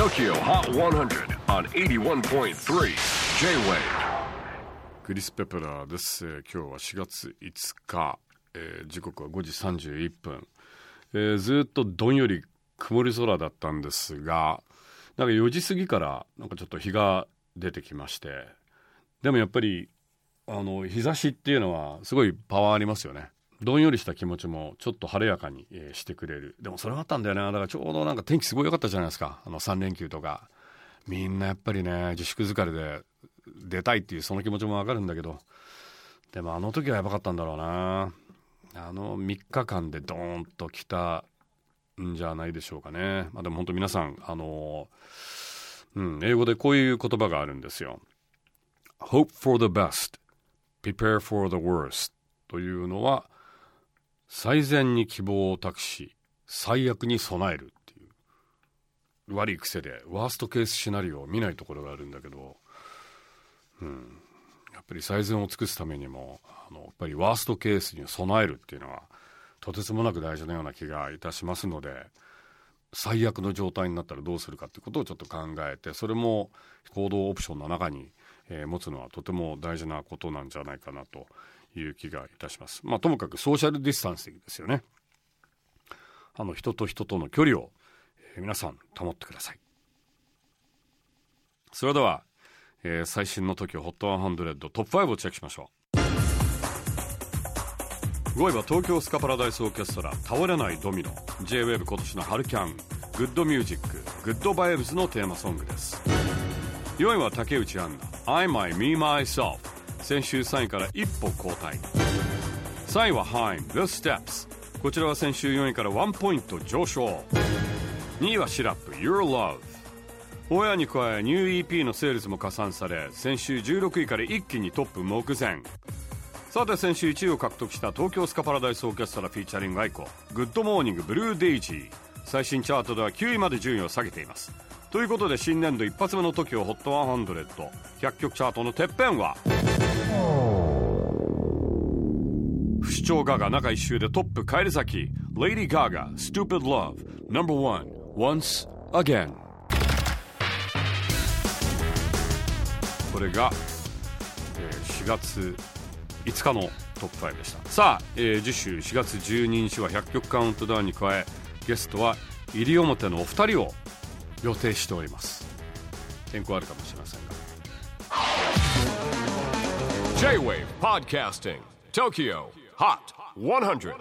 TOKYO HOT 100 on 81.3 J-WAVE クリス・ペプラーです、えー今日は4月5日、えー時刻は5時31分、えーずっとどんより曇り空だったんですがなんか4時過ぎからなんかちょっと日が出てきまして。でもやっぱりあの日差しっていうのはすごいパワーありますよね。どんよりした気持ちもちょっと晴れやかに、えしてくれる。でもそれがあったんだよね。だからちょうどなんか天気すごい良かったじゃないですか。あの3連休とか。みんなやっぱりね自粛疲れで出たいっていうその気持ちもわかるんだけど。でもあの時はやばかったんだろうな。あの3日間でドーンと来たんじゃないでしょうかね、まあ、でも本当皆さんあの、うん、英語でこういう言葉があるんですよ。Hope for the best. Prepare for the worst. というのは最善に希望を託し最悪に備えるっていう。悪い癖でワーストケースシナリオを見ないところがあるんだけどうん。やっぱり最善を尽くすためにもあのやっぱりワーストケースに備えるっていうのはとてつもなく大事なような気がいたしますので最悪の状態になったらどうするかってことをちょっと考えてそれも行動オプションの中に、えー持つのはとても大事なことなんじゃないかなという気がいたします。まあ、ともかくソーシャルディスタンスですよね。あの人と人との距離を、えー皆さん保ってください。それでは、えー最新の TOKIOHOT100 トップ5をチェックしましょう5位は東京スカパラダイスオーケストラ倒れないドミノ J-WAVE 今年の春キャングッドミュージックグッドバイブスのテーマソングです4位は竹内アンナ I My Me Myself 先週3位から一歩後退。3位は HAIM The Steps こちらは先週4位から1ポイント上昇。2位は SIRUP Your Love オンエアに加えニュー EP のセールスも加算され先週16位から一気にトップ目前。さて先週1位を獲得した東京スカパラダイスオーケストラ featuring aiko。 Good Morning ブルーデイジー最新チャートでは9位まで順位を下げています。ということで新年度一発目の TOKIOHOT100100 曲チャートのてっぺんは不死鳥ガガ中一周でトップ返り咲き Lady Gaga Stupid Love No.1 Once Again これが、え4月5日のトップ5でした。さあ、えー次週4月12日は100曲カウントダウンに加えゲストは西表のお二人を予定しております変更あるかもしれませんが J-WAVE PODCASTING TOKYO HOT 100